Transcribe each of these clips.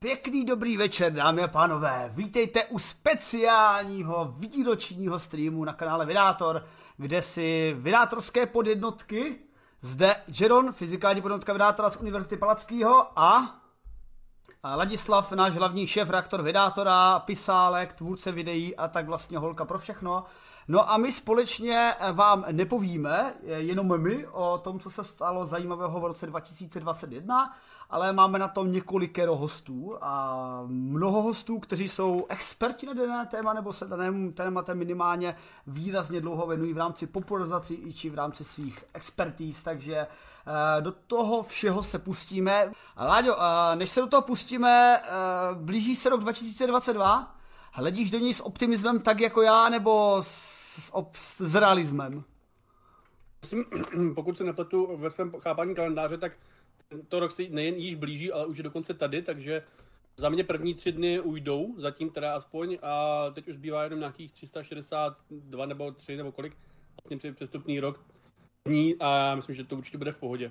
Pěkný dobrý večer, dámy a pánové. Vítejte u speciálního výročního streamu na kanále Vydátor, kde si vydátorské podjednotky, zde Jeron, fyzikální podjednotka Vydátora z Univerzity Palackého a Ladislav, náš hlavní šéf, reaktor Vydátora, pisálek, tvůrce videí a tak vlastně holka pro všechno. No a my společně vám nepovíme, jenom my, o tom, co se stalo zajímavého v roce 2021, ale máme na tom několikero hostů a mnoho hostů, kteří jsou experti na dané téma nebo se danému tématem minimálně výrazně dlouho věnují v rámci popularizací či v rámci svých expertíz, takže eh, do toho všeho se pustíme. Láďo, eh, než se do toho pustíme, eh, blíží se rok 2022, hledíš do něj s optimismem tak jako já, nebo s, s, s realismem? Pokud se nepletu ve svém chápání kalendáře, tak to rok se nejen již blíží, ale už je dokonce tady, takže za mě první tři dny ujdou, zatím teda aspoň, a teď už zbývá jenom nějakých 362 nebo 3 nebo kolik, vlastně přestupný rok dní a já myslím, že to určitě bude v pohodě.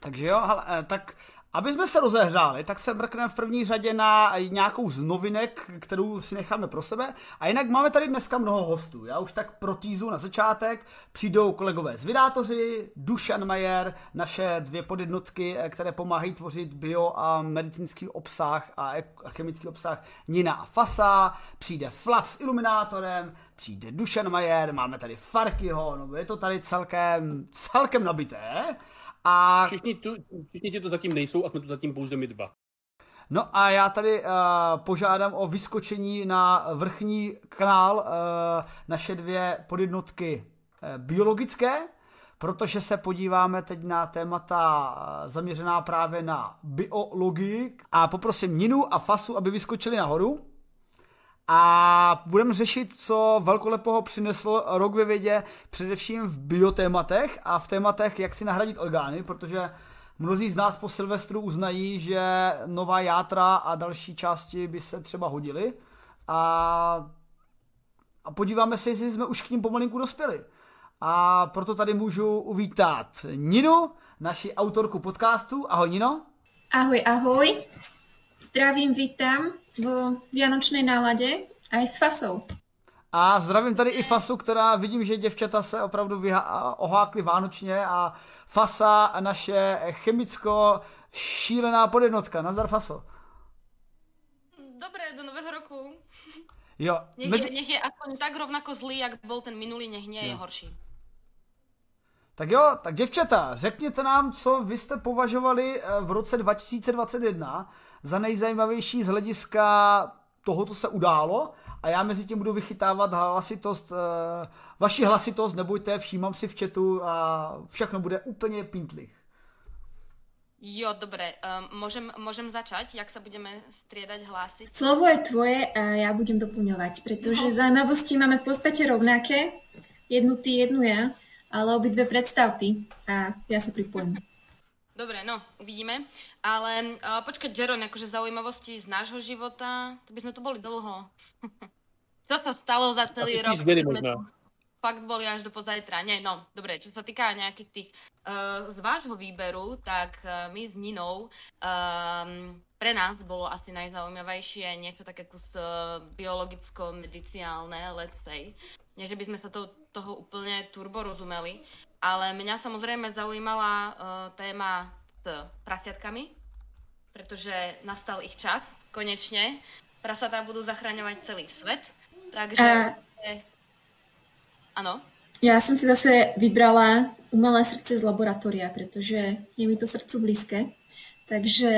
Takže jo, hele, eh, tak aby jsme se rozehřáli, tak se mrkneme v první řadě na nějakou z novinek, kterou si necháme pro sebe. A jinak máme tady dneska mnoho hostů. Já už tak pro týzu na začátek. Přijdou kolegové z Vydátoři, Dušan Majer, naše dvě podjednotky, které pomáhají tvořit bio a medicínský obsah a chemický obsah Nina a Fasa. Přijde Flav s iluminátorem, přijde Dušan Majer, máme tady Farkyho, no je to tady celkem, celkem nabité. A... Všichni, tu, všichni ti to zatím nejsou a jsme tu zatím pouze my dva. No a já tady uh, požádám o vyskočení na vrchní kanál uh, naše dvě podjednotky uh, biologické, protože se podíváme teď na témata zaměřená právě na biologii a poprosím Ninu a Fasu, aby vyskočili nahoru a budeme řešit, co velkolepoho přinesl rok ve vědě, především v biotématech a v tématech, jak si nahradit orgány, protože mnozí z nás po Silvestru uznají, že nová játra a další části by se třeba hodily a, a podíváme se, jestli jsme už k ním pomalinku dospěli. A proto tady můžu uvítat Ninu, naši autorku podcastu. Ahoj Nino. Ahoj, ahoj. Zdravím, vítám vo vianočnej nálade aj s Fasou. A zdravím tady i Fasu, která vidím, že děvčata se opravdu vyha- ohákly vánočně a Fasa, naše chemicko šílená podjednotka. Nazdar Faso. Dobré, do nového roku. Jo. Nech, mezi... je, nech je aspoň tak rovnako zlý, jak byl ten minulý, nech nie je horší. Tak jo, tak děvčata, řekněte nám, co vy jste považovali eh, v roce 2021 za nejzajímavější z hlediska toho, co se událo a já mezi tím budu vychytávat hlasitost, uh, vaši hlasitost, nebojte, všímám si v chatu a všechno bude úplně pintlich. Jo, dobré. Um, môžem, môžem začať, jak sa budeme striedať hlasy? Slovo je tvoje a ja budem doplňovať, pretože no. zaujímavosti máme v podstate rovnaké. Jednu ty, jednu ja, ale obidve predstav ty a ja sa pripojím. Dobre, no, uvidíme. Ale uh, počkať, Jeron, akože zaujímavosti z nášho života, to by sme tu boli dlho. Čo sa stalo za celý rok? Fakt boli až do pozajtra. Nie, no, dobre, čo sa týka nejakých tých uh, z vášho výberu, tak uh, my s Ninou, um, pre nás bolo asi najzaujímavejšie niečo také kus uh, biologicko-mediciálne, let's say. Nie, že by sme sa to, toho úplne turbo rozumeli, ale mňa samozrejme zaujímala uh, téma s prasiatkami, pretože nastal ich čas, konečne. Prasatá budú zachraňovať celý svet. Takže... Uh, ano. Já jsem si zase vybrala umelé srdce z laboratória, pretože je mi to srdcu blízke. Takže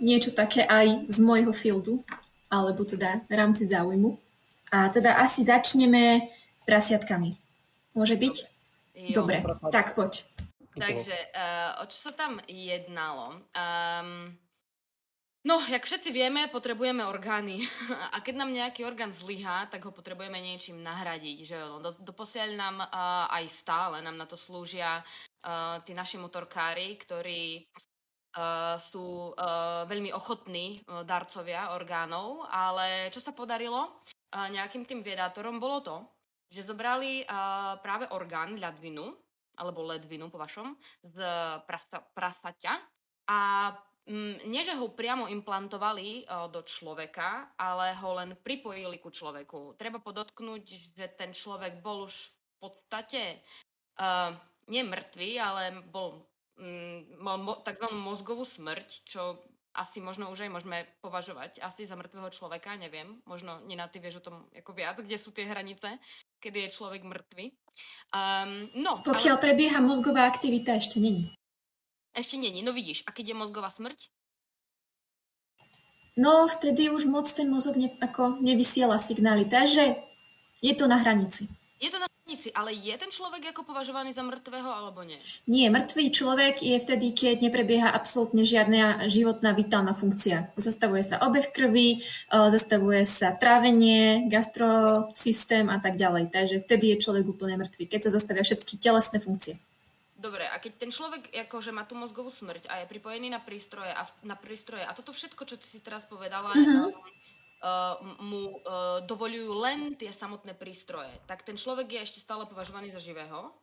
niečo také aj z môjho fieldu, alebo teda v rámci záujmu. A teda asi začneme prasiatkami. Môže byť? Jo. Dobre, tak poď. Takže uh, o čo sa tam jednalo? Um, no, jak všetci vieme, potrebujeme orgány. A keď nám nejaký orgán zlyhá, tak ho potrebujeme niečím nahradiť. Že? No, do, doposiaľ nám uh, aj stále nám na to slúžia uh, tí naši motorkári, ktorí uh, sú uh, veľmi ochotní uh, darcovia orgánov, ale čo sa podarilo uh, nejakým tým viedátorom bolo to, že zobrali uh, práve orgán ľadvinu, alebo ledvinu po vašom, z prasa, prasaťa a mm, nie, že ho priamo implantovali uh, do človeka, ale ho len pripojili ku človeku. Treba podotknúť, že ten človek bol už v podstate uh, nie mŕtvý, ale bol mm, mal mo- tzv. mozgovú smrť, čo asi možno už aj môžeme považovať asi za mŕtvého človeka, neviem. Možno Nina, ty vieš o tom ako viac, kde sú tie hranice, kedy je človek mŕtvy. Um, no, Pokiaľ ale... prebieha mozgová aktivita, ešte není. Ešte není, no vidíš. A keď je mozgová smrť? No, vtedy už moc ten mozog ne, ako nevysiela signály, takže je to na hranici. Je to na hranici, ale je ten človek ako považovaný za mŕtvého alebo nie? Nie, mŕtvý človek je vtedy, keď neprebieha absolútne žiadna životná vitálna funkcia. Zastavuje sa obeh krvi, zastavuje sa trávenie, gastrosystém a tak ďalej. Takže vtedy je človek úplne mŕtvý, keď sa zastavia všetky telesné funkcie. Dobre, a keď ten človek akože má tú mozgovú smrť a je pripojený na prístroje a, na prístroje a toto všetko, čo ty si teraz povedala, uh-huh. Uh, mu uh, dovolujú len tie samotné prístroje, tak ten človek je ešte stále považovaný za živého.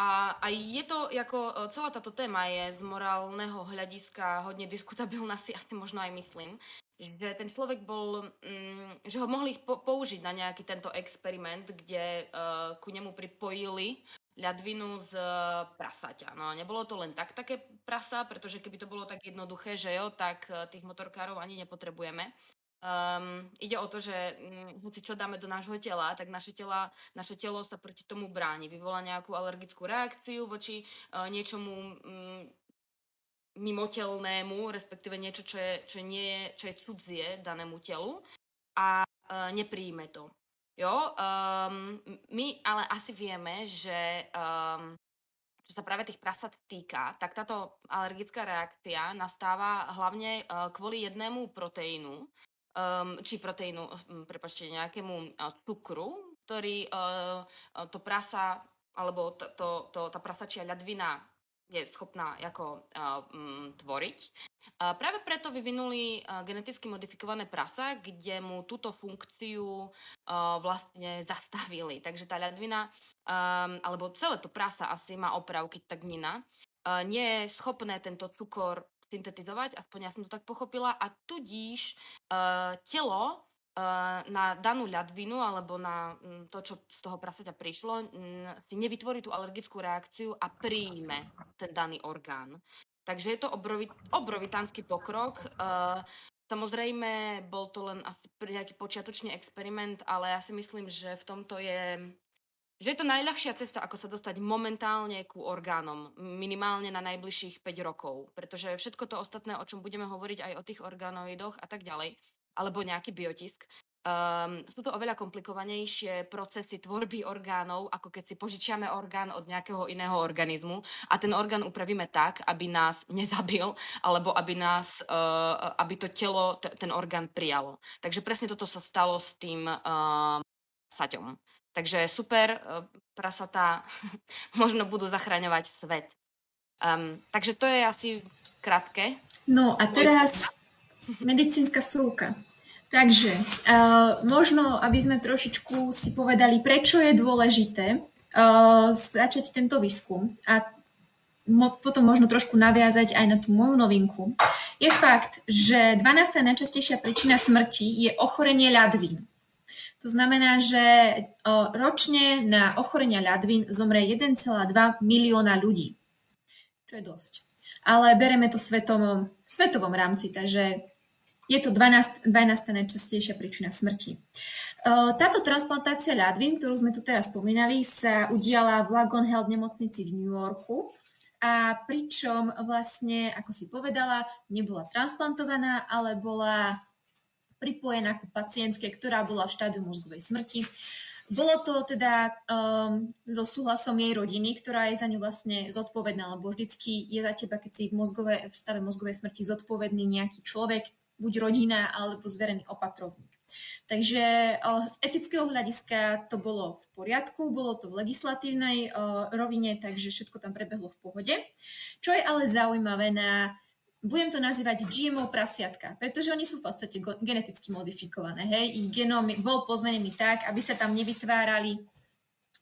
A, a je to, ako uh, celá táto téma je z morálneho hľadiska hodne diskutabilná si, aj možno aj myslím, že ten človek bol, um, že ho mohli po- použiť na nejaký tento experiment, kde uh, ku nemu pripojili ľadvinu z eh, prasaťa. No nebolo to len tak také prasa, pretože keby to bolo tak jednoduché, že jo, tak eh, tých motorkárov ani nepotrebujeme. Um, ide o to, že um, čo dáme do nášho tela, tak naše, tela, naše telo sa proti tomu bráni. Vyvolá nejakú alergickú reakciu voči uh, niečomu um, mimotelnému, respektíve niečo, čo je, čo, nie je, čo je cudzie danému telu a uh, nepríjme to. Jo, um, my ale asi vieme, že um, čo sa práve tých prasat týka, tak táto alergická reakcia nastáva hlavne uh, kvôli jednému proteínu, um, či proteínu, um, prepačte, nejakému uh, cukru, ktorý uh, to prasa, alebo to, to, to, tá prasačia ľadvina je schopná ako uh, um, tvoriť. Uh, práve preto vyvinuli uh, geneticky modifikované prasa, kde mu túto funkciu uh, vlastne zastavili. Takže tá ľadvina, um, alebo celé to prasa asi má opravky, tak nina, uh, nie je schopné tento cukor syntetizovať, aspoň ja som to tak pochopila, a tudíž uh, telo Eh, na danú ľadvinu alebo na mm, to, čo z toho prasaťa prišlo, mm, si nevytvorí tú alergickú reakciu a príjme ten daný orgán. Takže je to obrovitánsky pokrok. Eh, samozrejme, bol to len asi nejaký počiatočný experiment, ale ja si myslím, že v tomto je že je to najľahšia cesta, ako sa dostať momentálne ku orgánom, minimálne na najbližších 5 rokov, pretože všetko to ostatné, o čom budeme hovoriť aj o tých orgánoidoch a tak ďalej, alebo nejaký biotisk. Um, sú to oveľa komplikovanejšie procesy tvorby orgánov, ako keď si požičiame orgán od nejakého iného organizmu a ten orgán upravíme tak, aby nás nezabil, alebo aby, nás, uh, aby to telo, t- ten orgán prijalo. Takže presne toto sa stalo s tým uh, saťom. Takže super, uh, prasatá možno budú zachraňovať svet. Um, takže to je asi krátke. No a teraz medicínska súka. Takže uh, možno, aby sme trošičku si povedali, prečo je dôležité uh, začať tento výskum a mo- potom možno trošku naviazať aj na tú moju novinku, je fakt, že 12. najčastejšia príčina smrti je ochorenie ľadvín. To znamená, že ročne na ochorenia ľadvín zomrie 1,2 milióna ľudí. Čo je dosť. Ale bereme to svetovom, v svetovom rámci, takže je to 12, 12. najčastejšia príčina smrti. Táto transplantácia ľadvín, ktorú sme tu teraz spomínali, sa udiala v Lagon Health nemocnici v New Yorku. A pričom vlastne, ako si povedala, nebola transplantovaná, ale bola pripojená ku pacientke, ktorá bola v štádiu mozgovej smrti. Bolo to teda um, so súhlasom jej rodiny, ktorá je za ňu vlastne zodpovedná, lebo vždycky je za teba, keď si v, mozgové, v stave mozgovej smrti zodpovedný nejaký človek, buď rodina alebo zverený opatrovník. Takže z etického hľadiska to bolo v poriadku, bolo to v legislatívnej rovine, takže všetko tam prebehlo v pohode. Čo je ale zaujímavé na budem to nazývať GMO prasiatka, pretože oni sú v podstate geneticky modifikované. Hej? Ich genóm bol pozmenený tak, aby sa tam nevytvárali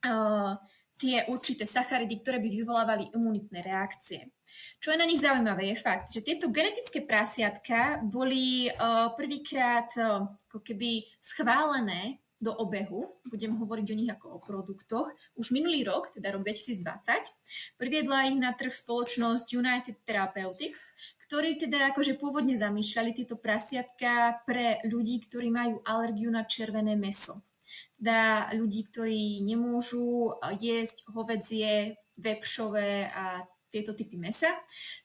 uh, tie určité sacharidy, ktoré by vyvolávali imunitné reakcie. Čo je na nich zaujímavé, je fakt, že tieto genetické prasiatka boli uh, prvýkrát uh, ako keby schválené do obehu, budem hovoriť o nich ako o produktoch, už minulý rok, teda rok 2020, priviedla ich na trh spoločnosť United Therapeutics, ktorí teda akože pôvodne zamýšľali tieto prasiatka pre ľudí, ktorí majú alergiu na červené meso. Teda ľudí, ktorí nemôžu jesť hovedzie, vepšové a tieto typy mesa,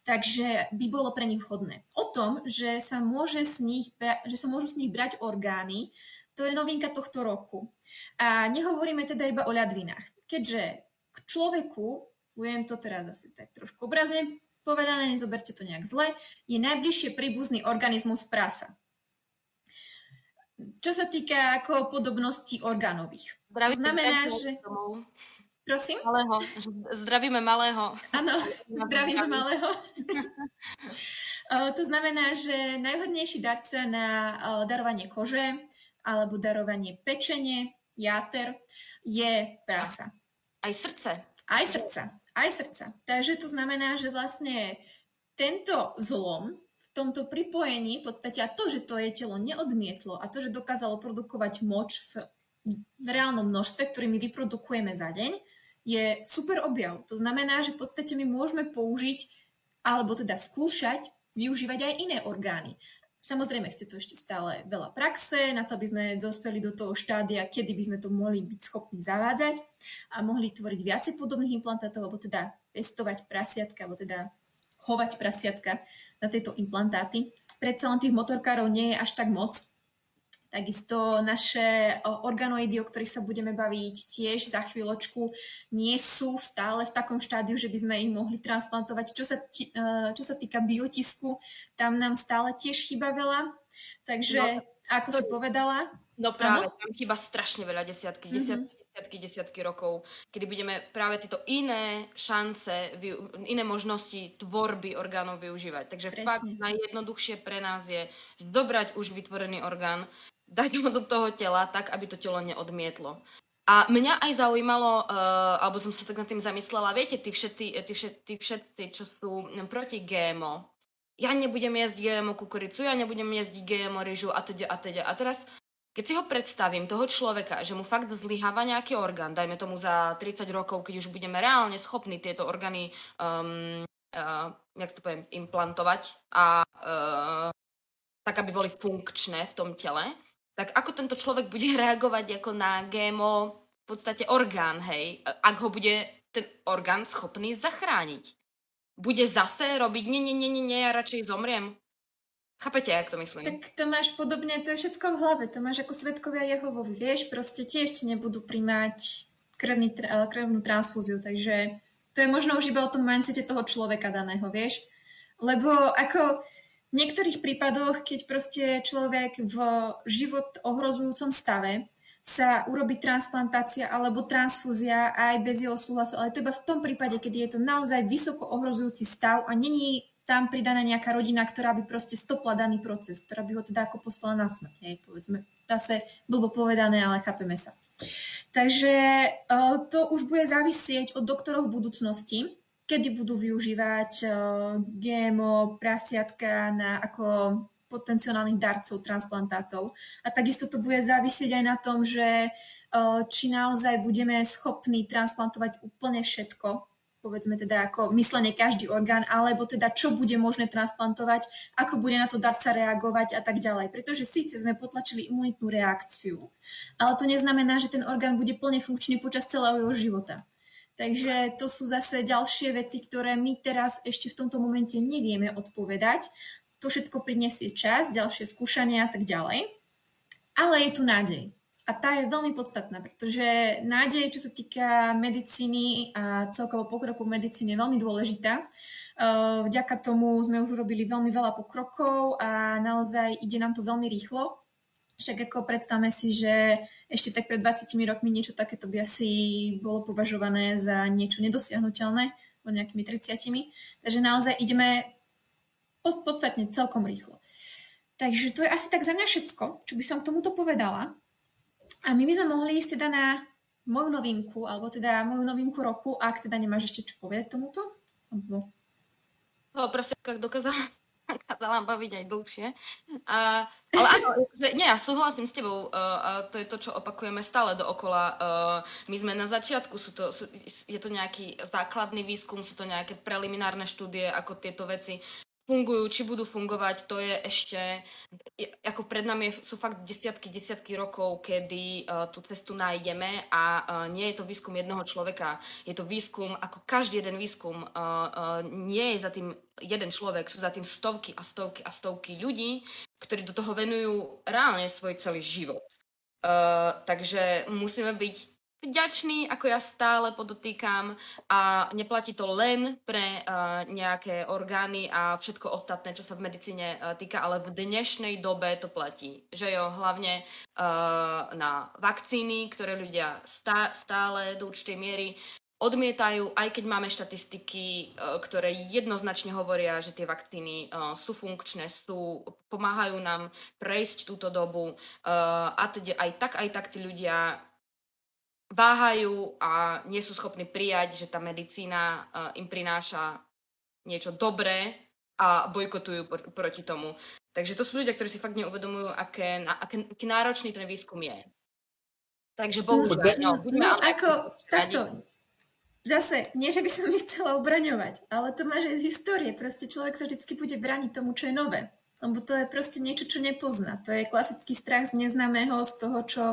takže by bolo pre nich vhodné. O tom, že sa, môže z nich, že sa môžu z nich brať orgány, to je novinka tohto roku. A nehovoríme teda iba o ľadvinách. Keďže k človeku, budem to teraz zase tak trošku obrazne povedané, nezoberte to nejak zle, je najbližšie príbuzný organizmus prasa. Čo sa týka ako podobností orgánových. Zdravím to znamená, že... Prosím? Malého. Zdravíme malého. Áno, zdravíme malého. to znamená, že najhodnejší darca na darovanie kože alebo darovanie pečenie, játer, je prasa. Aj srdce. Aj srdca. Aj srdca. Takže to znamená, že vlastne tento zlom v tomto pripojení, v podstate a to, že to je telo neodmietlo a to, že dokázalo produkovať moč v reálnom množstve, ktorý my vyprodukujeme za deň, je super objav. To znamená, že v podstate my môžeme použiť alebo teda skúšať využívať aj iné orgány. Samozrejme, chce to ešte stále veľa praxe na to, aby sme dospeli do toho štádia, kedy by sme to mohli byť schopní zavádzať a mohli tvoriť viacej podobných implantátov, alebo teda pestovať prasiatka, alebo teda chovať prasiatka na tieto implantáty. Predsa len tých motorkárov nie je až tak moc, Takisto naše organoidy, o ktorých sa budeme baviť tiež za chvíľočku, nie sú stále v takom štádiu, že by sme ich mohli transplantovať. Čo sa, e, čo sa týka biotisku, tam nám stále tiež chýba veľa. Takže, no, ako to, si povedala... No práve, ano? tam chýba strašne veľa, desiatky, mm-hmm. desiatky, desiatky, desiatky rokov, kedy budeme práve tieto iné šance, iné možnosti tvorby orgánov využívať. Takže Presne. fakt najjednoduchšie pre nás je zobrať už vytvorený orgán, dať ho do toho tela tak, aby to telo neodmietlo. A mňa aj zaujímalo, uh, alebo som sa tak nad tým zamyslela, viete, tí všetci, tí všetci, tí všetci čo sú proti GMO, ja nebudem jesť GMO kukuricu, ja nebudem jesť GMO ryžu a teda a teda. A teraz, keď si ho predstavím, toho človeka, že mu fakt zlyháva nejaký orgán, dajme tomu za 30 rokov, keď už budeme reálne schopní tieto orgány, um, uh, jak to poviem, implantovať a uh, tak, aby boli funkčné v tom tele, tak ako tento človek bude reagovať ako na GMO v podstate orgán, hej, ak ho bude ten orgán schopný zachrániť. Bude zase robiť, nie, nie, nie, nie, nie, ja radšej zomriem. Chápete, jak to myslím? Tak to máš podobne, to je všetko v hlave, to máš ako svetkovia Jehovovi, vieš, proste tiež ti nebudú primať krevný, krevnú transfúziu, takže to je možno už iba o tom mindsete toho človeka daného, vieš. Lebo ako v niektorých prípadoch, keď proste človek v život ohrozujúcom stave sa urobí transplantácia alebo transfúzia aj bez jeho súhlasu, ale to iba v tom prípade, keď je to naozaj vysoko ohrozujúci stav a není tam pridaná nejaká rodina, ktorá by proste stopla daný proces, ktorá by ho teda ako poslala na smrť. Hej, povedzme, dá sa blbo povedané, ale chápeme sa. Takže to už bude závisieť od doktorov v budúcnosti, kedy budú využívať eh, GMO, prasiatka na ako potenciálnych darcov transplantátov. A takisto to bude závisieť aj na tom, že eh, či naozaj budeme schopní transplantovať úplne všetko, povedzme teda ako myslenie každý orgán, alebo teda čo bude možné transplantovať, ako bude na to darca reagovať a tak ďalej. Pretože síce sme potlačili imunitnú reakciu, ale to neznamená, že ten orgán bude plne funkčný počas celého jeho života. Takže to sú zase ďalšie veci, ktoré my teraz ešte v tomto momente nevieme odpovedať. To všetko prinesie čas, ďalšie skúšania a tak ďalej. Ale je tu nádej. A tá je veľmi podstatná, pretože nádej, čo sa týka medicíny a celkovo pokroku v medicíne, je veľmi dôležitá. Vďaka tomu sme už urobili veľmi veľa pokrokov a naozaj ide nám to veľmi rýchlo. Však ako predstavme si, že ešte tak pred 20 rokmi niečo takéto by asi bolo považované za niečo nedosiahnutelné, o nejakými 30. Takže naozaj ideme pod, podstatne celkom rýchlo. Takže to je asi tak za mňa všetko, čo by som k tomuto povedala. A my by sme mohli ísť teda na moju novinku, alebo teda moju novinku roku, ak teda nemáš ešte čo povedať tomuto? Alebo... No, proste, ak dokázala dokázala baviť aj dlhšie. A, ale áno, že, nie, ja súhlasím s tebou. Uh, a to je to, čo opakujeme stále dookola. Uh, my sme na začiatku, sú to, sú, je to nejaký základný výskum, sú to nejaké preliminárne štúdie, ako tieto veci fungujú, či budú fungovať, to je ešte, ako pred nami sú fakt desiatky, desiatky rokov, kedy uh, tú cestu nájdeme a uh, nie je to výskum jednoho človeka, je to výskum, ako každý jeden výskum, uh, uh, nie je za tým jeden človek, sú za tým stovky a stovky a stovky ľudí, ktorí do toho venujú reálne svoj celý život. Uh, takže musíme byť vďačný, ako ja stále podotýkam a neplatí to len pre uh, nejaké orgány a všetko ostatné, čo sa v medicíne uh, týka, ale v dnešnej dobe to platí. Že jo, hlavne uh, na vakcíny, ktoré ľudia stá, stále do určitej miery odmietajú, aj keď máme štatistiky, ktoré jednoznačne hovoria, že tie vakcíny sú funkčné, sú, pomáhajú nám prejsť túto dobu a teda aj tak, aj tak tí ľudia váhajú a nie sú schopní prijať, že tá medicína uh, im prináša niečo dobré a bojkotujú por- proti tomu. Takže to sú ľudia, ktorí si fakt neuvedomujú, aké, aké, aký náročný ten výskum je. Takže bohužiaľ, no, no, ale ako, takto, zase, nie, že by som ich chcela obraňovať, ale to máš aj z histórie. Proste človek sa vždy bude brániť tomu, čo je nové. Lebo to je proste niečo, čo nepozná. To je klasický strach z neznámeho, z toho, čo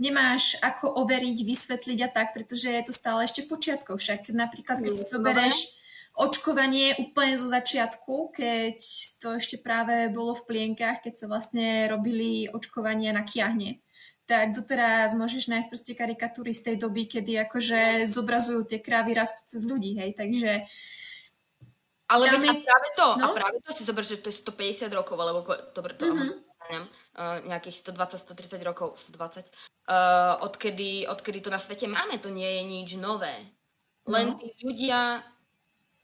nemáš ako overiť, vysvetliť a tak, pretože je to stále ešte v počiatkoch. Však napríklad, keď si zoberieš očkovanie úplne zo začiatku, keď to ešte práve bolo v plienkach, keď sa vlastne robili očkovania na kiahne, tak doteraz môžeš nájsť proste karikatúry z tej doby, kedy akože zobrazujú tie krávy rastúce z ľudí, hej, takže ale Dáme... a práve to, no? a práve to si zober, že to je 150 rokov, alebo dobre, to mm-hmm. neviem, uh, nejakých 120, 130 rokov, 120, uh, odkedy, odkedy to na svete máme, to nie je nič nové. Len no. tí ľudia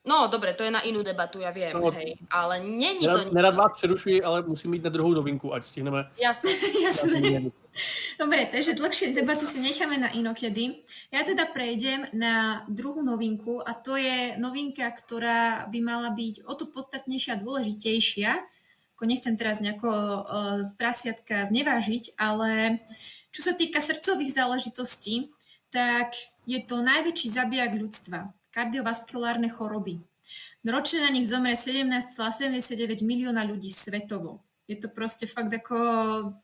No, dobre, to je na inú debatu, ja viem, no, hej, ale není to... Nerad vás přerušuji, ale musím mít na druhou novinku, ať stihneme... Jasne. Jasne. Dobre, takže dlhšie debaty si necháme na inokedy. Ja teda prejdem na druhú novinku a to je novinka, ktorá by mala byť o to podstatnejšia a dôležitejšia. Ako nechcem teraz nejako uh, z prasiatka znevážiť, ale čo sa týka srdcových záležitostí, tak je to najväčší zabijak ľudstva kardiovaskulárne choroby. Ročne na nich zomre 17,79 milióna ľudí svetovo. Je to proste fakt ako,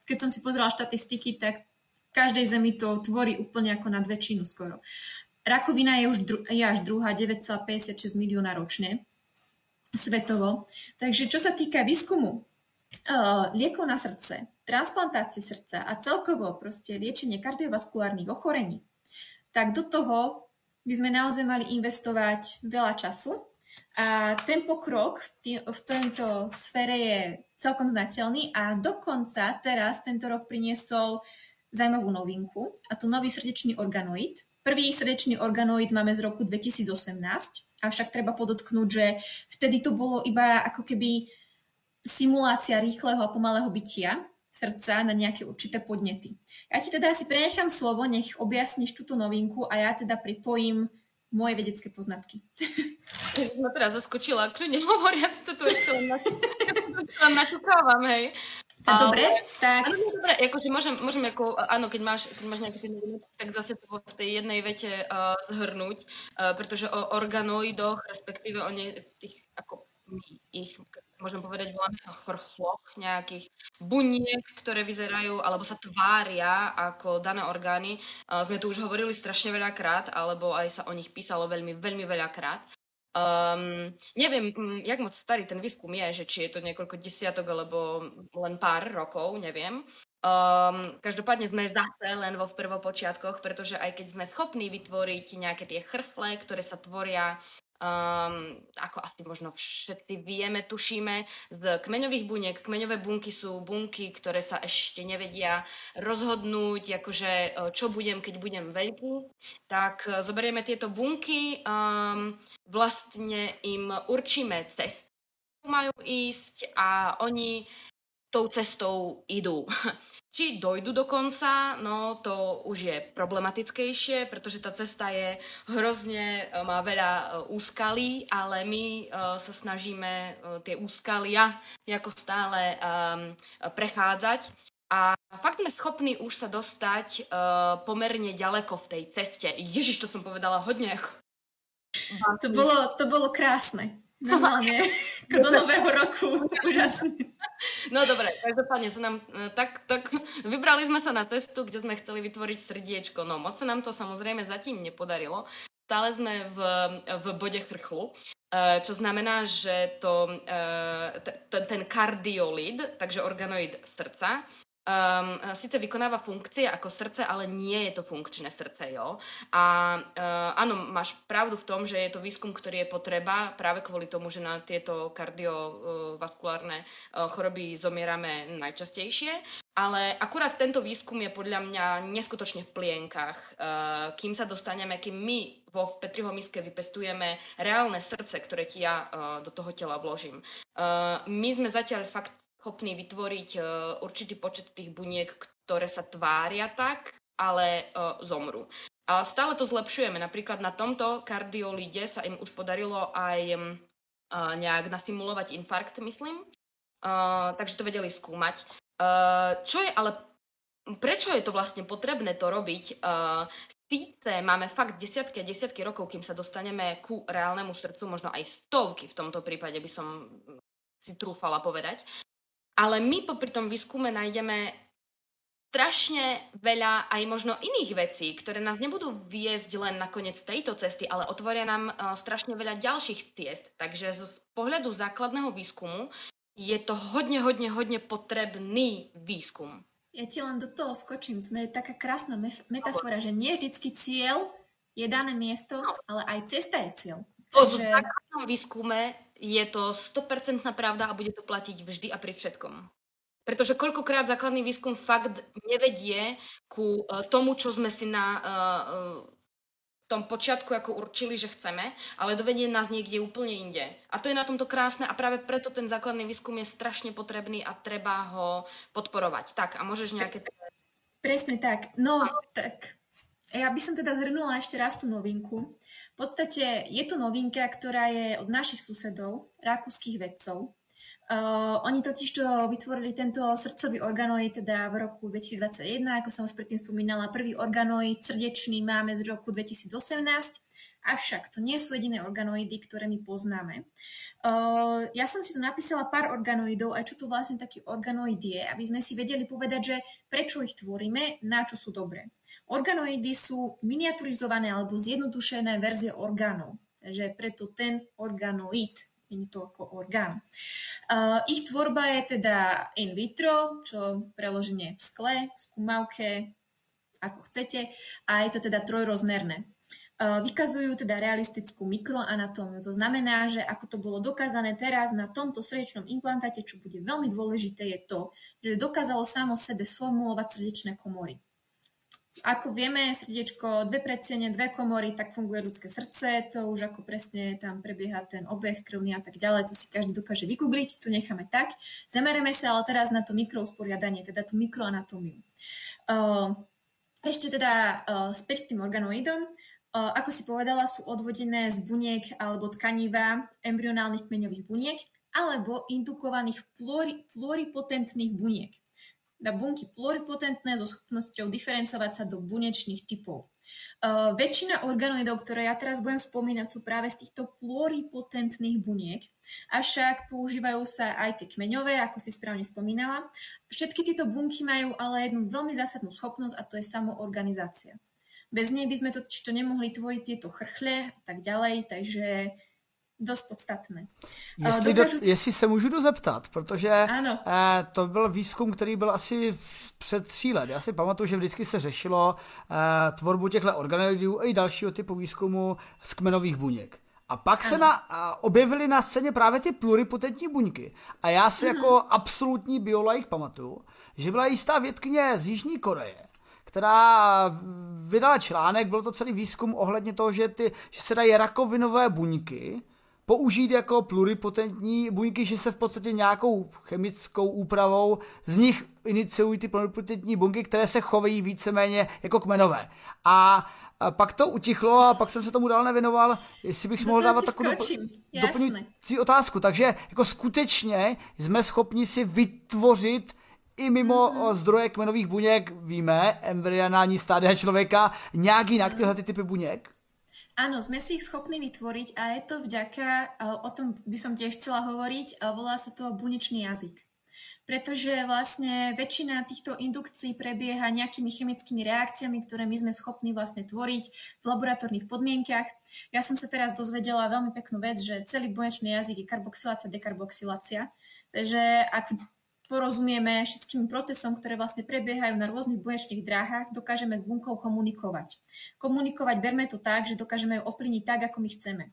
keď som si pozrela štatistiky, tak v každej zemi to tvorí úplne ako nad väčšinu skoro. Rakovina je už dru- je až druhá, 9,56 milióna ročne svetovo. Takže čo sa týka výskumu uh, liekov na srdce, transplantácie srdca a celkovo proste liečenie kardiovaskulárnych ochorení, tak do toho by sme naozaj mali investovať veľa času a ten pokrok v tejto sfére je celkom znateľný a dokonca teraz tento rok priniesol zaujímavú novinku a to nový srdečný organoid. Prvý srdečný organoid máme z roku 2018, avšak treba podotknúť, že vtedy to bolo iba ako keby simulácia rýchleho a pomalého bytia, srdca na nejaké určité podnety. Ja ti teda asi prenechám slovo, nech objasníš túto novinku a ja teda pripojím moje vedecké poznatky. No teraz zaskočila, kľudne hovoriac to tu ešte len, načukávam, hej. A dobre, tak... Áno, dobre, akože môžem, môžem ako, áno, keď máš, keď máš nejaké tak zase to v tej jednej vete uh, zhrnúť, uh, pretože o organoidoch, respektíve o ne, tých, ako my ich môžem povedať, voláme chrchloch, nejakých buniek, ktoré vyzerajú alebo sa tvária ako dané orgány. Uh, sme tu už hovorili strašne veľakrát, alebo aj sa o nich písalo veľmi, veľmi veľakrát. Um, neviem, jak moc starý ten výskum je, že či je to niekoľko desiatok alebo len pár rokov, neviem. Um, každopádne sme zase len vo prvopočiatkoch, pretože aj keď sme schopní vytvoriť nejaké tie chrchle, ktoré sa tvoria um, ako asi možno všetci vieme, tušíme, z kmeňových buniek. Kmeňové bunky sú bunky, ktoré sa ešte nevedia rozhodnúť, akože e, čo budem, keď budem veľký. Tak e, zoberieme tieto bunky, um, vlastne im určíme cestu, majú ísť a oni tou cestou idú. Či dojdu do konca, no to už je problematickejšie, pretože tá cesta je hrozne, e, má veľa e, úskalí, ale my e, sa snažíme tie úskalia ako stále prechádzať. A fakt sme schopní už sa dostať pomerne ďaleko v tej ceste. Ježiš, to som povedala hodne. To bolo, to bolo krásne. Normálne, do nového roku. Úžasný. No dobre, každopádne sa nám, e, tak, tak vybrali sme sa na testu, kde sme chceli vytvoriť srdiečko. No moc sa nám to samozrejme zatím nepodarilo. Stále sme v, v bode chrchlu, e, čo znamená, že to, e, ten kardiolid, takže organoid srdca, um, síce vykonáva funkcie ako srdce, ale nie je to funkčné srdce, jo. A uh, áno, máš pravdu v tom, že je to výskum, ktorý je potreba práve kvôli tomu, že na tieto kardiovaskulárne uh, choroby zomierame najčastejšie. Ale akurát tento výskum je podľa mňa neskutočne v plienkach. Uh, kým sa dostaneme, kým my vo Petriho miske vypestujeme reálne srdce, ktoré ti ja uh, do toho tela vložím. Uh, my sme zatiaľ fakt schopní vytvoriť uh, určitý počet tých buniek, ktoré sa tvária tak, ale uh, zomru. A stále to zlepšujeme. Napríklad na tomto kardiolide sa im už podarilo aj uh, nejak nasimulovať infarkt, myslím. Takže to vedeli skúmať. Čo je ale... Prečo je to vlastne potrebné to robiť? Uh, síce máme fakt desiatky a desiatky rokov, kým sa dostaneme ku reálnemu srdcu, možno aj stovky v tomto prípade by som si trúfala povedať. Ale my popri tom výskume nájdeme strašne veľa aj možno iných vecí, ktoré nás nebudú viesť len na koniec tejto cesty, ale otvoria nám uh, strašne veľa ďalších ciest. Takže z pohľadu základného výskumu je to hodne, hodne, hodne potrebný výskum. Ja ti len do toho skočím. To je taká krásna metafora, že nie vždycky cieľ je dané miesto, ale aj cesta je cieľ. Takže... V základnom výskume je to 100% pravda a bude to platiť vždy a pri všetkom. Pretože koľkokrát základný výskum fakt nevedie ku uh, tomu, čo sme si na uh, uh, tom počiatku ako určili, že chceme, ale dovedie nás niekde úplne inde. A to je na tomto krásne a práve preto ten základný výskum je strašne potrebný a treba ho podporovať. Tak, a môžeš nejaké... Presne tak. No, tak ja by som teda zhrnula ešte raz tú novinku. V podstate je to novinka, ktorá je od našich susedov, rakúskych vedcov. Uh, oni totiž to vytvorili tento srdcový organoid teda v roku 2021, ako som už predtým spomínala, prvý organoid srdečný máme z roku 2018 Avšak to nie sú jediné organoidy, ktoré my poznáme. Uh, ja som si tu napísala pár organoidov, aj čo tu vlastne taký organoid je, aby sme si vedeli povedať, že prečo ich tvoríme, na čo sú dobré. Organoidy sú miniaturizované alebo zjednodušené verzie orgánov. Takže preto ten organoid, nie to ako orgán. Uh, ich tvorba je teda in vitro, čo preloženie v skle, v skúmavke, ako chcete, a je to teda trojrozmerné. E, vykazujú teda realistickú mikroanatómiu. To znamená, že ako to bolo dokázané teraz na tomto srdečnom implantáte, čo bude veľmi dôležité, je to, že dokázalo samo sebe sformulovať srdečné komory. Ako vieme, srdiečko, dve predsiene, dve komory, tak funguje ľudské srdce, to už ako presne tam prebieha ten obeh krvný a tak ďalej, to si každý dokáže vygoogliť, to necháme tak. Zamerame sa ale teraz na to mikrousporiadanie, teda tú mikroanatómiu. E, ešte teda e, späť k tým organoidom ako si povedala, sú odvodené z buniek alebo tkaniva embryonálnych kmeňových buniek alebo indukovaných pluri, pluripotentných buniek. Na bunky pluripotentné so schopnosťou diferencovať sa do bunečných typov. Uh, väčšina organoidov, ktoré ja teraz budem spomínať, sú práve z týchto pluripotentných buniek, avšak používajú sa aj tie kmeňové, ako si správne spomínala. Všetky tieto bunky majú ale jednu veľmi zásadnú schopnosť a to je samoorganizácia. Bez nej by sme totiž to nemohli tvoriť tieto chrchle a tak ďalej, takže dost podstatné. Jestli, Dokážu... do, jestli se můžu dozeptat, protože ano. Eh, to byl výzkum, který byl asi před tří let. Já si pamatuju, že vždycky se řešilo eh, tvorbu těchto organoidů i dalšího typu výzkumu z kmenových buněk. A pak ano. se na, a objevily na scéně právě ty pluripotentní buňky. A já si mm-hmm. jako absolutní biolog pamatuju, že byla jistá vědkyně z Jižní Koreje, která vydala článek, byl to celý výzkum ohledně toho, že, ty, že se dají rakovinové buňky použít jako pluripotentní buňky, že se v podstatě nějakou chemickou úpravou z nich iniciují ty pluripotentní buňky, které se chovají víceméně jako kmenové. A a pak to utichlo a pak jsem se tomu dál nevěnoval, jestli bych mohl dávat takovou doplňující otázku. Takže jako skutečně jsme schopni si vytvořit i mimo mm-hmm. zdroje kmenových buněk, víme, embryonální stádia člověka, nějak jinak tyhle ty typy buněk? Áno, sme si ich schopní vytvoriť a je to vďaka, o tom by som tiež chcela hovoriť, volá sa to bunečný jazyk. Pretože vlastne väčšina týchto indukcií prebieha nejakými chemickými reakciami, ktoré my sme schopní vlastne tvoriť v laboratórnych podmienkach. Ja som sa teraz dozvedela veľmi peknú vec, že celý bunečný jazyk je karboxylácia, dekarboxylácia. Takže ak porozumieme všetkým procesom, ktoré vlastne prebiehajú na rôznych bunečných dráhach, dokážeme s bunkou komunikovať. Komunikovať berme to tak, že dokážeme ju ovplyvniť tak, ako my chceme.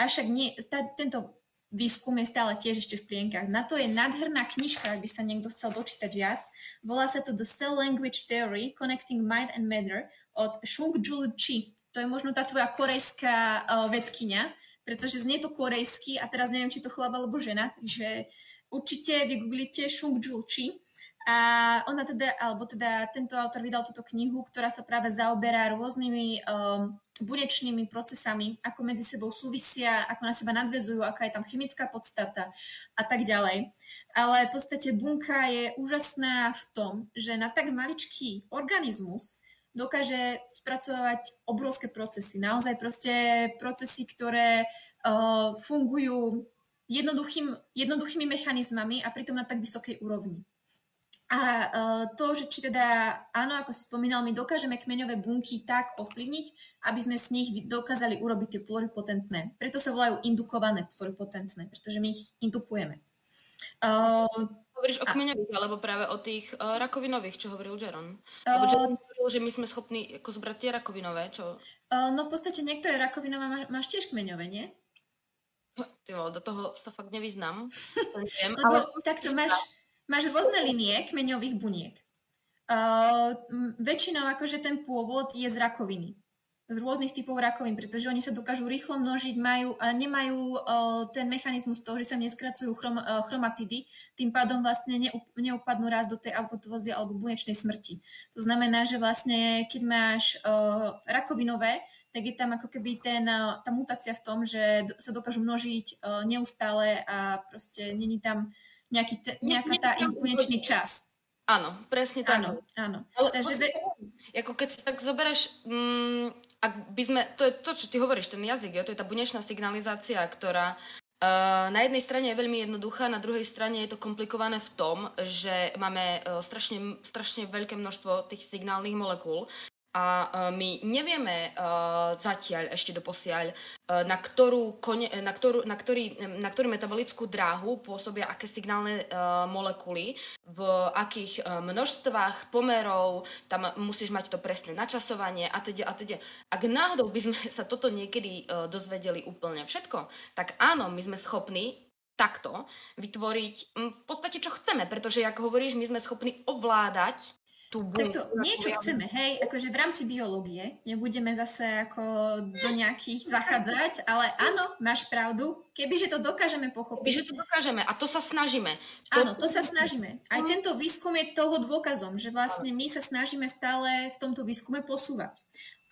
Avšak nie, tá, tento výskum je stále tiež ešte v plienkach. Na to je nádherná knižka, ak by sa niekto chcel dočítať viac. Volá sa to The Cell Language Theory Connecting Mind and Matter od Shung Jul Chi. To je možno tá tvoja korejská uh, vedkynia, pretože znie to korejsky a teraz neviem, či to chlap alebo žena, takže určite vygooglite Shung Jul Chi a ona teda, alebo teda tento autor vydal túto knihu, ktorá sa práve zaoberá rôznymi um, bunečnými procesami, ako medzi sebou súvisia, ako na seba nadvezujú, aká je tam chemická podstata a tak ďalej. Ale v podstate bunka je úžasná v tom, že na tak maličký organizmus dokáže spracovať obrovské procesy. Naozaj proste procesy, ktoré uh, fungujú jednoduchým, jednoduchými mechanizmami a pritom na tak vysokej úrovni. A uh, to, že či teda, áno, ako si spomínal, my dokážeme kmeňové bunky tak ovplyvniť, aby sme z nich dokázali urobiť tie pluripotentné. Preto sa volajú indukované pluripotentné, pretože my ich indukujeme. Uh, Hovoríš o kmeňových, alebo práve o tých uh, rakovinových, čo hovoril Jaron? Lebo Jaron hovoril, že my sme schopní ako zbrať tie rakovinové, čo... Uh, no v podstate niektoré rakovinové má, máš tiež kmeňové, nie? Ty do toho sa fakt nevyznám. Viem, ale... takto máš, máš rôzne linie kmeňových buniek. Uh, väčšinou akože ten pôvod je z rakoviny. Z rôznych typov rakovín, pretože oni sa dokážu rýchlo množiť, majú, a nemajú uh, ten mechanizmus toho, že sa neskracujú chrom, uh, chromatidy, tým pádom vlastne neup, neupadnú raz do tej autovozy alebo bunečnej smrti. To znamená, že vlastne keď máš uh, rakovinové, tak je tam ako keby ten, tá mutácia v tom, že sa dokážu množiť neustále a proste není tam nejaký te, nejaká tá ich konečný čas. Áno, presne tak. Áno, áno. Ale Takže ve... ako keď si tak zoberieš, mm, ak by sme, to je to, čo ty hovoríš, ten jazyk, jo, to je tá bunečná signalizácia, ktorá uh, na jednej strane je veľmi jednoduchá, na druhej strane je to komplikované v tom, že máme uh, strašne, strašne veľké množstvo tých signálnych molekúl, a e, my nevieme uh, zatiaľ ešte doposiaľ, uh, na, ktorú kone, na, ktorú, na, ktorý, na ktorú metabolickú dráhu pôsobia aké signálne molekuly, v akých množstvách, pomerov, tam musíš mať to presné načasovanie a teda a teda. Ak náhodou by sme sa toto niekedy dozvedeli úplne všetko, tak áno, my sme schopní takto vytvoriť v podstate čo chceme, pretože, ako hovoríš, my sme schopní ovládať tú Tak to niečo chceme, hej, akože v rámci biológie, nebudeme zase ako do nejakých zachádzať, ale áno, máš pravdu, kebyže to dokážeme pochopiť. Kebyže to dokážeme a to sa snažíme. Áno, to sa snažíme. Aj tento výskum je toho dôkazom, že vlastne my sa snažíme stále v tomto výskume posúvať.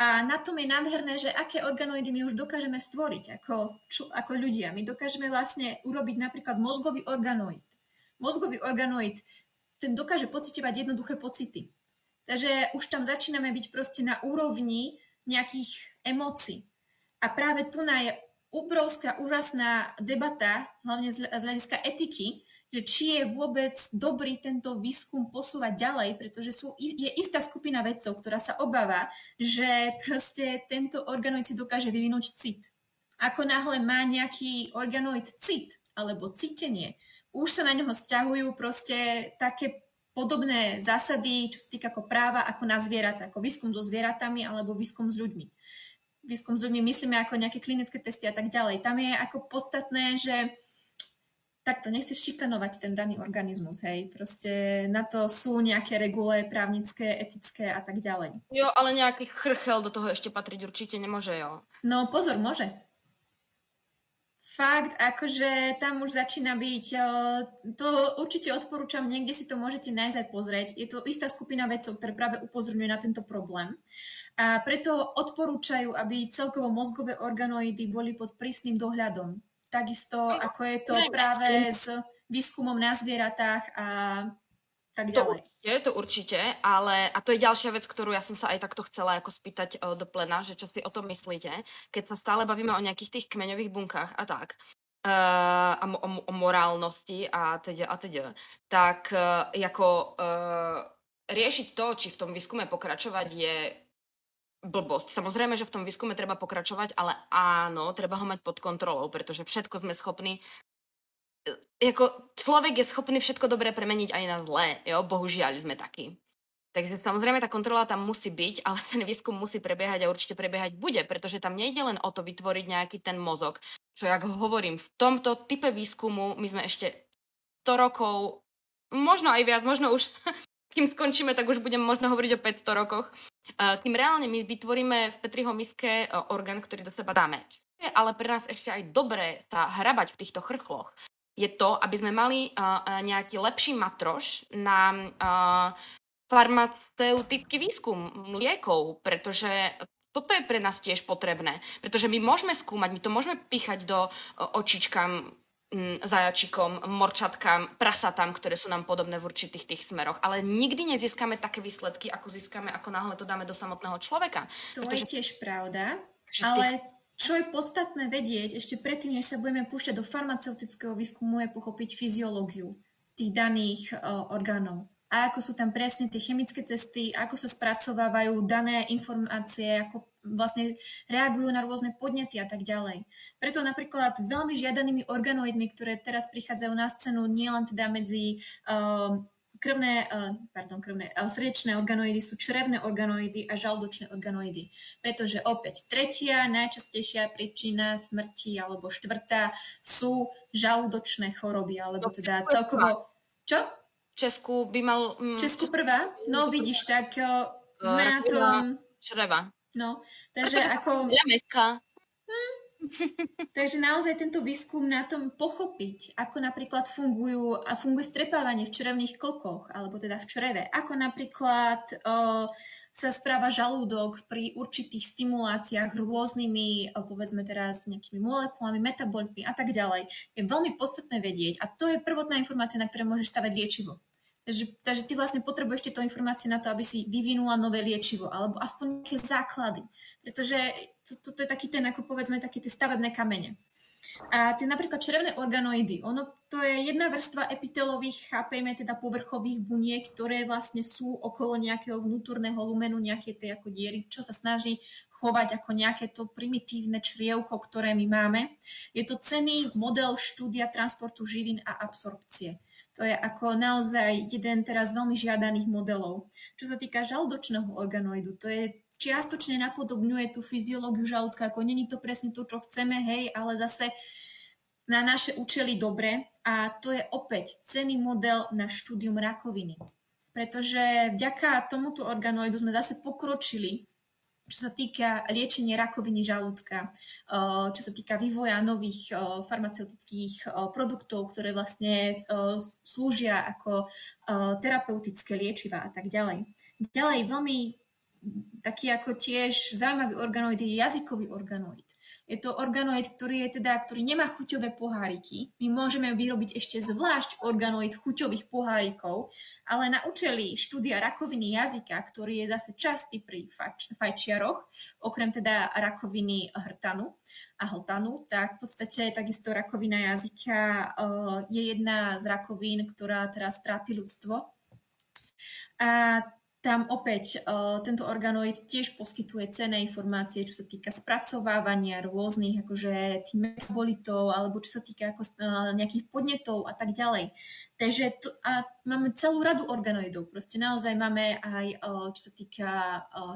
A na tom je nádherné, že aké organoidy my už dokážeme stvoriť ako, čo, ako ľudia. My dokážeme vlastne urobiť napríklad mozgový organoid. Mozgový organoid ten dokáže pocitovať jednoduché pocity. Takže už tam začíname byť proste na úrovni nejakých emócií. A práve tu na je obrovská, úžasná debata, hlavne z hľadiska etiky, že či je vôbec dobrý tento výskum posúvať ďalej, pretože sú, je istá skupina vedcov, ktorá sa obáva, že proste tento organoid si dokáže vyvinúť cit. Ako náhle má nejaký organoid cit alebo cítenie, už sa na neho stiahujú proste také podobné zásady, čo sa týka ako práva, ako na zvieratá, ako výskum so zvieratami alebo výskum s ľuďmi. Výskum s ľuďmi myslíme ako nejaké klinické testy a tak ďalej. Tam je ako podstatné, že takto nechceš šikanovať ten daný organizmus, hej. Proste na to sú nejaké regule právnické, etické a tak ďalej. Jo, ale nejaký chrchel do toho ešte patriť určite nemôže, jo. No pozor, môže fakt, akože tam už začína byť, to určite odporúčam, niekde si to môžete nájsť aj pozrieť. Je to istá skupina vedcov, ktoré práve upozorňuje na tento problém. A preto odporúčajú, aby celkovo mozgové organoidy boli pod prísnym dohľadom. Takisto, ako je to práve s výskumom na zvieratách a tak ďalej. To určite, to určite, ale a to je ďalšia vec, ktorú ja som sa aj takto chcela ako spýtať o, do plena, že čo si o tom myslíte, keď sa stále bavíme o nejakých tých kmeňových bunkách a tak, uh, a o, o morálnosti a teda a teda, tak uh, ako uh, riešiť to, či v tom výskume pokračovať je blbosť. Samozrejme, že v tom výskume treba pokračovať, ale áno, treba ho mať pod kontrolou, pretože všetko sme schopní ako človek je schopný všetko dobré premeniť aj na zlé, jo, bohužiaľ sme takí. Takže samozrejme tá kontrola tam musí byť, ale ten výskum musí prebiehať a určite prebiehať bude, pretože tam nejde len o to vytvoriť nejaký ten mozog. Čo jak hovorím, v tomto type výskumu my sme ešte 100 rokov, možno aj viac, možno už, kým skončíme, tak už budem možno hovoriť o 500 rokoch. Tým reálne my vytvoríme v Petriho miske orgán, ktorý do seba dáme. Ale pre nás ešte aj dobré sa hrabať v týchto chrchloch je to, aby sme mali uh, nejaký lepší matroš na uh, farmaceutický výskum liekov, pretože toto je pre nás tiež potrebné, pretože my môžeme skúmať, my to môžeme píchať do očičkám, zajačikom, morčatkám, prasatám, ktoré sú nám podobné v určitých tých smeroch. Ale nikdy nezískame také výsledky, ako získame, ako náhle to dáme do samotného človeka. To pretože... je tiež pravda, ale čo je podstatné vedieť, ešte predtým, než sa budeme púšťať do farmaceutického výskumu, je pochopiť fyziológiu tých daných uh, orgánov. A ako sú tam presne tie chemické cesty, ako sa spracovávajú dané informácie, ako vlastne reagujú na rôzne podnety a tak ďalej. Preto napríklad veľmi žiadanými organoidmi, ktoré teraz prichádzajú na scénu nielen teda medzi uh, krvné, eh, pardon, krvné, eh, srdečné organoidy sú črevné organoidy a žaldočné organoidy. Pretože opäť tretia najčastejšia príčina smrti alebo štvrtá sú žalúdočné choroby, alebo no, teda celkovo... Čo? Česku by mal... Mm, Česku prvá? No vidíš, tak uh, sme na tom... Čreva. No, takže ako... Ja Hm, Takže naozaj tento výskum na tom pochopiť, ako napríklad fungujú, a funguje strepávanie v črevných klkoch, alebo teda v čreve, ako napríklad o, sa správa žalúdok pri určitých stimuláciách rôznymi, o, povedzme teraz nejakými molekulami, metabolitmi a tak ďalej. Je veľmi podstatné vedieť a to je prvotná informácia, na ktoré môžeš stavať liečivo. Takže, takže ty vlastne potrebuješ tieto informácie na to, aby si vyvinula nové liečivo, alebo aspoň nejaké základy. Pretože to, to, to je taký ten, ako povedzme, také tie stavebné kamene. A tie napríklad črevné organoidy, ono to je jedna vrstva epitelových, chápejme teda povrchových buniek, ktoré vlastne sú okolo nejakého vnútorného lumenu, nejaké tej ako diery, čo sa snaží chovať ako nejaké to primitívne črievko, ktoré my máme. Je to cený model štúdia transportu živín a absorpcie. To je ako naozaj jeden teraz veľmi žiadaných modelov. Čo sa týka žalúdočného organoidu, to je čiastočne napodobňuje tú fyziológiu žalúdka, ako není to presne to, čo chceme, hej, ale zase na naše účely dobre a to je opäť cený model na štúdium rakoviny. Pretože vďaka tomuto organoidu sme zase pokročili čo sa týka liečenia rakoviny žalúdka, čo sa týka vývoja nových farmaceutických produktov, ktoré vlastne slúžia ako terapeutické liečiva a tak ďalej. Ďalej veľmi taký ako tiež zaujímavý organoid je jazykový organoid. Je to organoid, ktorý, je teda, ktorý nemá chuťové poháriky. My môžeme vyrobiť ešte zvlášť organoid chuťových pohárikov, ale na účely štúdia rakoviny jazyka, ktorý je zase častý pri fajčiaroch, okrem teda rakoviny hrtanu a hltanu, tak v podstate takisto rakovina jazyka uh, je jedna z rakovín, ktorá teraz trápi ľudstvo. A tam opäť uh, tento organoid tiež poskytuje cenné informácie, čo sa týka spracovávania rôznych akože tých metabolitov alebo čo sa týka ako, uh, nejakých podnetov a tak ďalej. Takže to, a máme celú radu organoidov. Proste naozaj máme aj uh, čo sa týka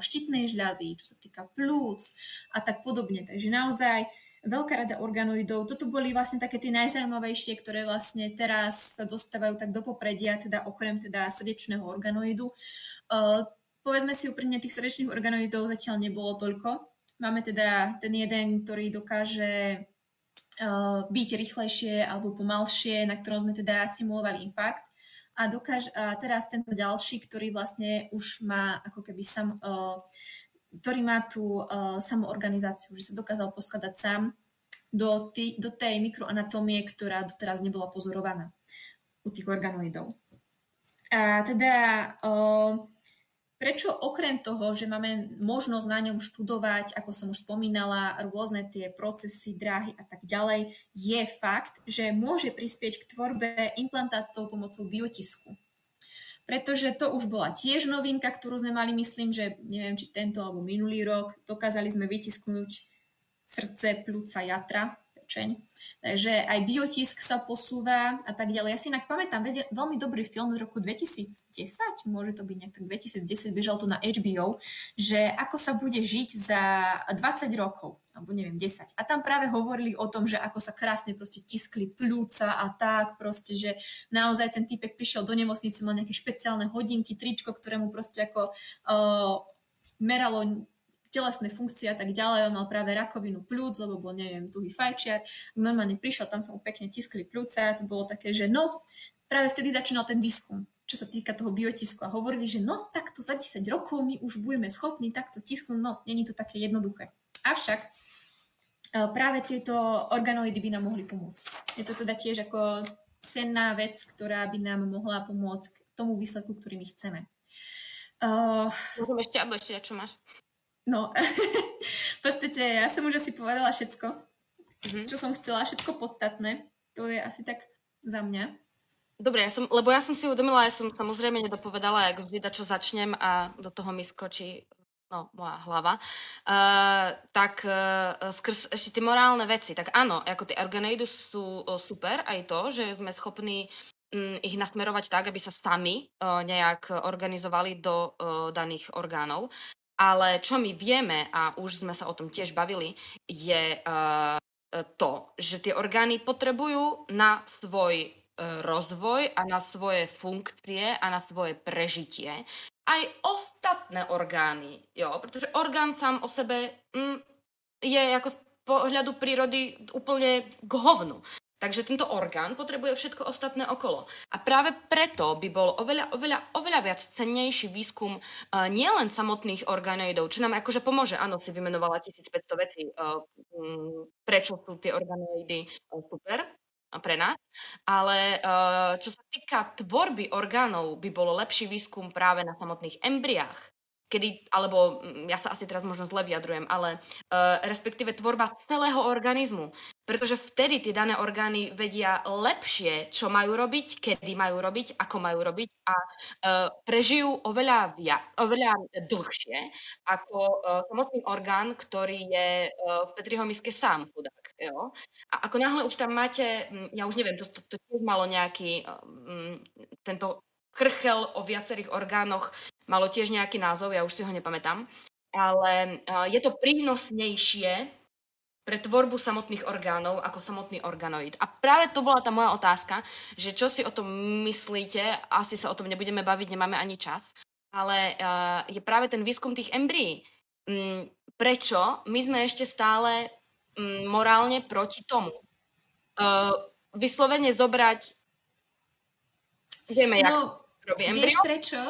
štítnej žľazy, čo sa týka plúc a tak podobne. Takže naozaj veľká rada organoidov. Toto boli vlastne také tie najzaujímavejšie, ktoré vlastne teraz sa dostávajú tak do popredia, teda okrem teda srdečného organoidu. Uh, povedzme si úprimne, tých srdečných organoidov zatiaľ nebolo toľko. Máme teda ten jeden, ktorý dokáže byť rýchlejšie alebo pomalšie, na ktorom sme teda simulovali infarkt. A, dokáž, a teraz tento ďalší, ktorý vlastne už má ako keby sam, uh, ktorý má tú uh, samoorganizáciu, že sa dokázal poskladať sám do, tý, do tej mikroanatómie, ktorá doteraz nebola pozorovaná u tých organoidov. A teda uh, prečo okrem toho, že máme možnosť na ňom študovať, ako som už spomínala, rôzne tie procesy, dráhy a tak ďalej, je fakt, že môže prispieť k tvorbe implantátov pomocou biotisku. Pretože to už bola tiež novinka, ktorú sme mali, myslím, že neviem, či tento alebo minulý rok, dokázali sme vytisknúť srdce, plúca, jatra pečeň. Takže aj biotisk sa posúva a tak ďalej. Ja si inak pamätám veľmi dobrý film z roku 2010, môže to byť nejak tak 2010, bežal to na HBO, že ako sa bude žiť za 20 rokov, alebo neviem, 10. A tam práve hovorili o tom, že ako sa krásne proste tiskli plúca a tak proste, že naozaj ten typek prišiel do nemocnice, mal nejaké špeciálne hodinky, tričko, ktoré mu proste ako uh, meralo telesné funkcie a tak ďalej. On mal práve rakovinu plúc, lebo bol, neviem, tuhý fajčiar. Normálne prišiel, tam sa mu pekne tiskli plúca. To bolo také, že no, práve vtedy začínal ten výskum, čo sa týka toho biotisku. A hovorili, že no, takto za 10 rokov my už budeme schopní takto tisknúť. No, není to také jednoduché. Avšak e, práve tieto organoidy by nám mohli pomôcť. Je to teda tiež ako cenná vec, ktorá by nám mohla pomôcť k tomu výsledku, ktorý my chceme. Uh, Môžem ešte, alebo ešte čo máš? No, v podstate ja som už asi povedala všetko, mm-hmm. čo som chcela, všetko podstatné. To je asi tak za mňa. Dobre, ja som, lebo ja som si uvedomila, ja som samozrejme nedopovedala, jak vždy, čo začnem a do toho mi skočí no, moja hlava, uh, tak uh, skrz ešte tie morálne veci, tak áno, ako tie organoidy sú uh, super, aj to, že sme schopní um, ich nasmerovať tak, aby sa sami uh, nejak organizovali do uh, daných orgánov. Ale čo my vieme, a už sme sa o tom tiež bavili, je uh, to, že tie orgány potrebujú na svoj uh, rozvoj a na svoje funkcie a na svoje prežitie aj ostatné orgány, jo, pretože orgán sám o sebe mm, je ako z pohľadu prírody úplne k hovnu. Takže tento orgán potrebuje všetko ostatné okolo. A práve preto by bol oveľa, oveľa, oveľa viac cennejší výskum uh, nielen samotných organoidov, čo nám akože pomôže. Áno, si vymenovala 1500 vecí, uh, um, prečo sú tie organoidy uh, super pre nás. Ale čo sa týka tvorby orgánov, by bolo lepší výskum práve na samotných embriách kedy, alebo ja sa asi teraz možno zle vyjadrujem, ale respektíve tvorba celého organizmu. Pretože vtedy tie dané orgány vedia lepšie, čo majú robiť, kedy majú robiť, ako majú robiť a uh, prežijú oveľa, via, oveľa dlhšie ako uh, samotný orgán, ktorý je uh, v Petriho miske sám chudák. Jo? A ako náhle už tam máte, ja už neviem, to, to, to tiež malo nejaký um, tento krchel o viacerých orgánoch, malo tiež nejaký názov, ja už si ho nepamätám, ale uh, je to prínosnejšie pre tvorbu samotných orgánov ako samotný organoid. A práve to bola tá moja otázka, že čo si o tom myslíte, asi sa o tom nebudeme baviť, nemáme ani čas, ale uh, je práve ten výskum tých embryí. Um, prečo my sme ešte stále um, morálne proti tomu? Uh, vyslovene zobrať, vieme, no, jak robí embryo. prečo?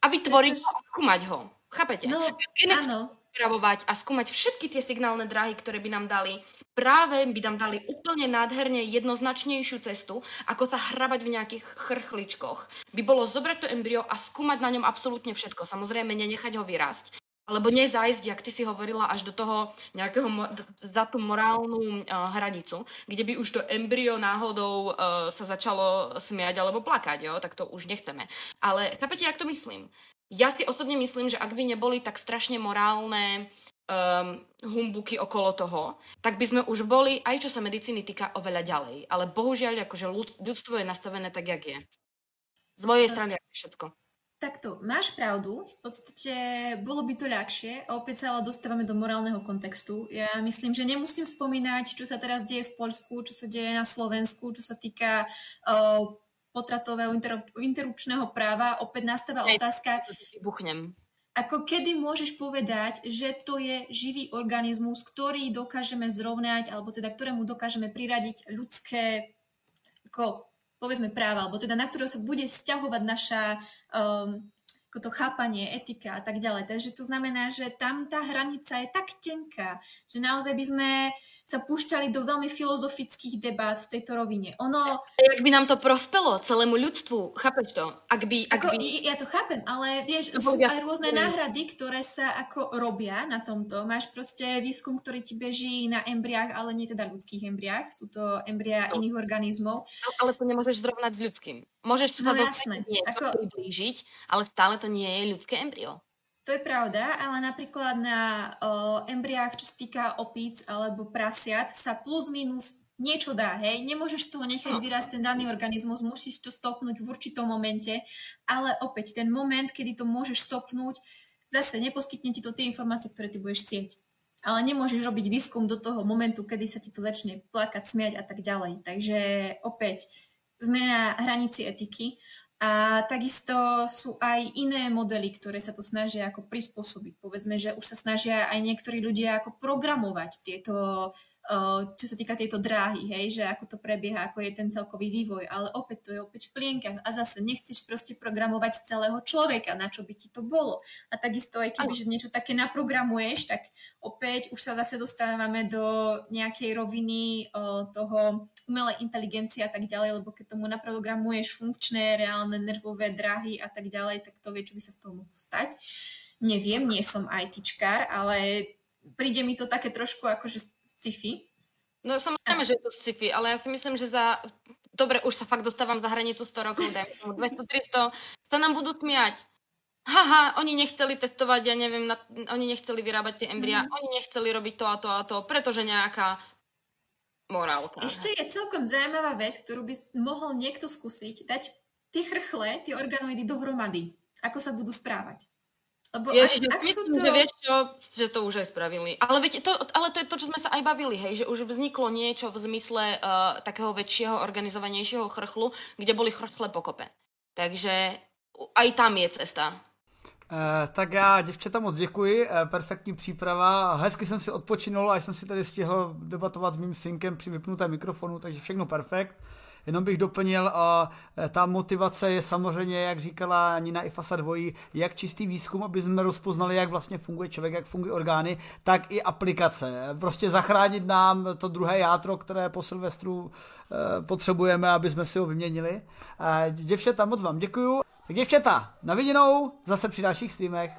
A vytvoriť Pretože... ho a skúmať ho. Chápete? No, áno pripravovať a skúmať všetky tie signálne dráhy, ktoré by nám dali, práve by nám dali úplne nádherne jednoznačnejšiu cestu, ako sa hrabať v nejakých chrchličkoch. By bolo zobrať to embryo a skúmať na ňom absolútne všetko. Samozrejme, nenechať ho vyrásť. Alebo nezajsť, jak ty si hovorila, až do toho nejakého, za tú morálnu uh, hranicu, kde by už to embryo náhodou uh, sa začalo smiať alebo plakať, jo? tak to už nechceme. Ale chápete, jak to myslím? Ja si osobne myslím, že ak by neboli tak strašne morálne um, humbuky okolo toho, tak by sme už boli, aj čo sa medicíny týka, oveľa ďalej. Ale bohužiaľ, akože ľudstvo je nastavené tak, jak je. Z mojej strany je všetko. Takto, máš pravdu, v podstate bolo by to ľahšie a opäť sa ale dostávame do morálneho kontextu. Ja myslím, že nemusím spomínať, čo sa teraz deje v Poľsku, čo sa deje na Slovensku, čo sa týka uh, potratového interrupčného práva opäť nastáva Hej, otázka... Vybuchnem. Ako kedy môžeš povedať, že to je živý organizmus, ktorý dokážeme zrovnať, alebo teda ktorému dokážeme priradiť ľudské ako, povedzme práva, alebo teda na ktorého sa bude stiahovať naša um, to chápanie, etika a tak ďalej. Takže to znamená, že tam tá hranica je tak tenká, že naozaj by sme sa púšťali do veľmi filozofických debát v tejto rovine. Ono... Jak by nám to prospelo celému ľudstvu, chápeš to? Ak by, ak ako, by... Ja to chápem, ale vieš, to sú aj rôzne náhrady, ktoré sa ako robia na tomto. Máš proste výskum, ktorý ti beží na embriách, ale nie teda ľudských embriách. Sú to embria no. iných organizmov. No, ale to nemôžeš zrovnať s ľudským. Môžeš sa no, do ako... priblížiť, ale stále to nie je ľudské embryo. To je pravda, ale napríklad na o, embriách, čo sa týka opíc alebo prasiat, sa plus minus niečo dá, hej. Nemôžeš toho nechať no. vyrásť ten daný organizmus, musíš to stopnúť v určitom momente, ale opäť ten moment, kedy to môžeš stopnúť, zase neposkytne ti to tie informácie, ktoré ty budeš chcieť. Ale nemôžeš robiť výskum do toho momentu, kedy sa ti to začne plakať, smiať a tak ďalej. Takže opäť sme na hranici etiky a takisto sú aj iné modely, ktoré sa to snažia ako prispôsobiť. Povedzme, že už sa snažia aj niektorí ľudia ako programovať tieto čo sa týka tejto dráhy, hej, že ako to prebieha, ako je ten celkový vývoj, ale opäť to je opäť v plienkach a zase nechceš proste programovať celého človeka, na čo by ti to bolo. A takisto aj keby, že niečo také naprogramuješ, tak opäť už sa zase dostávame do nejakej roviny o, toho umelej inteligencie a tak ďalej, lebo keď tomu naprogramuješ funkčné, reálne nervové dráhy a tak ďalej, tak to vie, čo by sa z toho mohlo stať. Neviem, nie som ITčkár, ale príde mi to také trošku akože sci-fi. No samozrejme, že je to sci-fi, ale ja si myslím, že za... Dobre, už sa fakt dostávam za hranicu 100 rokov, 200-300, sa nám budú smiať. Haha, oni nechceli testovať, ja neviem, na... oni nechceli vyrábať tie embria, mm. oni nechceli robiť to a to a to, pretože nejaká morálka. Ešte je celkom zaujímavá vec, ktorú by mohol niekto skúsiť, dať tie chrchle, tie organoidy dohromady. Ako sa budú správať. Lebo Ježiš, ak myslím, to... že vieš čo, že to už aj spravili. Ale, veď to, ale to je to, čo sme sa aj bavili, hej, že už vzniklo niečo v zmysle uh, takého väčšieho, organizovanejšieho chrchlu, kde boli chrchle pokope. Takže aj tam je cesta. Eh, tak já děvčata moc děkuji, eh, perfektní příprava, hezky jsem si odpočinul a jsem si tady stihl debatovat s mým synkem při vypnutém mikrofonu, takže všechno perfekt. Jenom bych doplnil, a e, ta motivace je samozřejmě, jak říkala Nina Ifasa dvojí, jak čistý výzkum, aby jsme rozpoznali, jak vlastně funguje člověk, jak fungují orgány, tak i aplikace. Prostě zachránit nám to druhé játro, které po Silvestru e, potřebujeme, aby jsme si ho vyměnili. Děvčata, moc vám děkuju. Tak děvčata, na viděnou, zase při dalších streamech.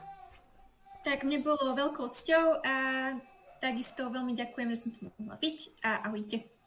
Tak mne bolo veľkou cťou a takisto veľmi ďakujem, že som tu mohla byť a ahojte.